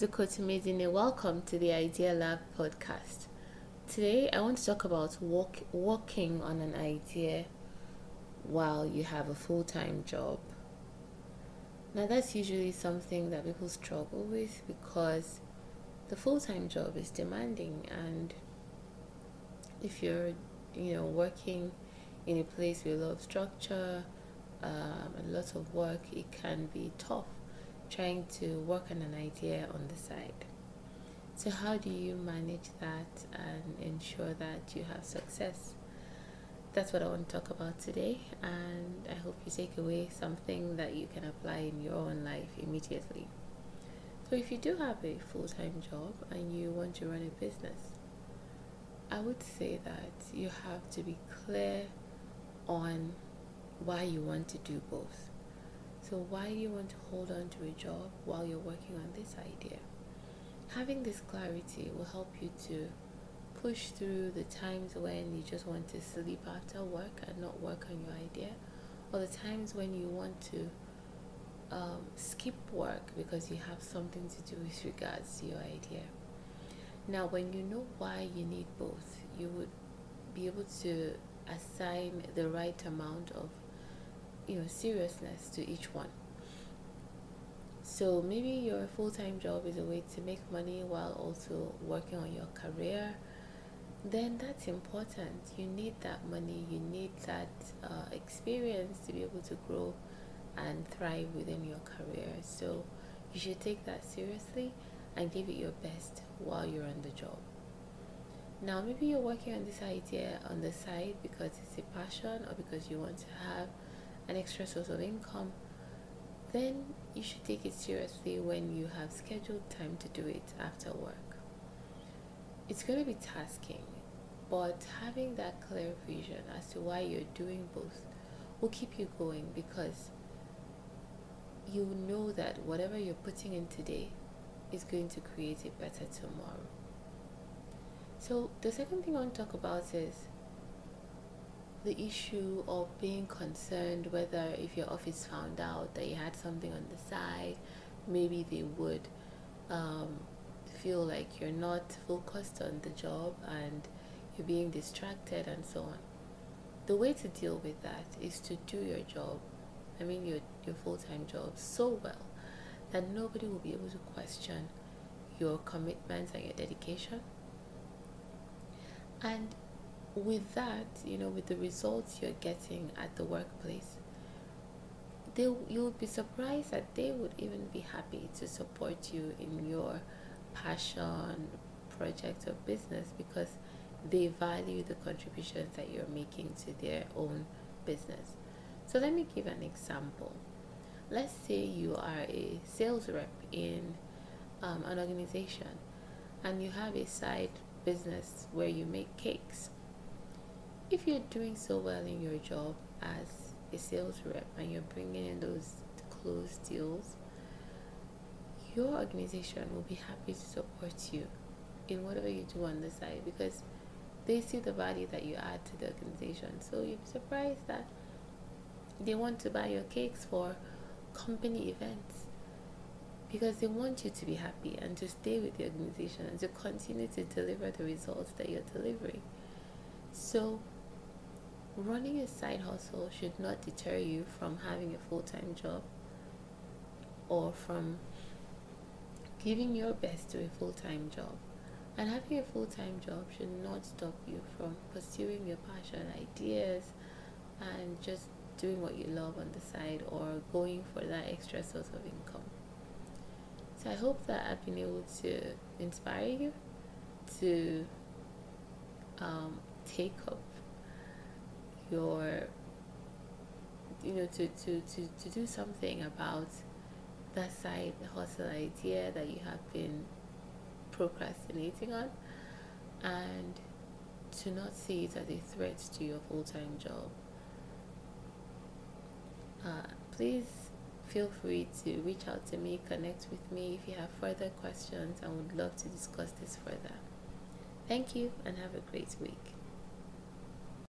Name is Welcome to the Idea Lab podcast. Today, I want to talk about work, working on an idea while you have a full time job. Now, that's usually something that people struggle with because the full time job is demanding, and if you're, you know, working in a place with a lot of structure um, and lots of work, it can be tough trying to work on an idea on the side. So, how do you manage that and ensure that you have success? That's what I want to talk about today, and I hope you take away something that you can apply in your own life immediately. So, if you do have a full time job and you want to run a business, I would say that you have to be clear on why you want to do both. So, why do you want to hold on to a job while you're working on this idea? Having this clarity will help you to push through the times when you just want to sleep after work and not work on your idea, or the times when you want to um, skip work because you have something to do with regards to your idea. Now, when you know why you need both, you would be able to assign the right amount of you know seriousness to each one. So maybe your full-time job is a way to make money while also working on your career. Then that's important. You need that money. You need that uh, experience to be able to grow and thrive within your career. So you should take that seriously and give it your best while you're on the job. Now maybe you're working on this idea on the side because it's a passion or because you want to have an extra source of income, then you should take it seriously when you have scheduled time to do it after work. It's going to be tasking, but having that clear vision as to why you're doing both will keep you going because you know that whatever you're putting in today is going to create a better tomorrow. So, the second thing I want to talk about is the issue of being concerned whether if your office found out that you had something on the side, maybe they would um, feel like you're not focused on the job and you're being distracted and so on. The way to deal with that is to do your job, I mean your, your full time job, so well that nobody will be able to question your commitment and your dedication. And with that, you know, with the results you're getting at the workplace, they you'll be surprised that they would even be happy to support you in your passion, project, or business because they value the contributions that you're making to their own business. So let me give an example. Let's say you are a sales rep in um, an organization and you have a side business where you make cakes if you're doing so well in your job as a sales rep and you're bringing in those closed deals, your organization will be happy to support you in whatever you do on the side because they see the value that you add to the organization. So you'll be surprised that they want to buy your cakes for company events because they want you to be happy and to stay with the organization and to continue to deliver the results that you're delivering. So running a side hustle should not deter you from having a full time job or from giving your best to a full time job. And having a full time job should not stop you from pursuing your passion, ideas, and just doing what you love on the side or going for that extra source of income. So I hope that I've been able to inspire you to um, take up your you know to, to, to, to do something about that side the hustle idea that you have been procrastinating on and to not see it as a threat to your full-time job. Uh, please feel free to reach out to me connect with me if you have further questions i would love to discuss this further. Thank you and have a great week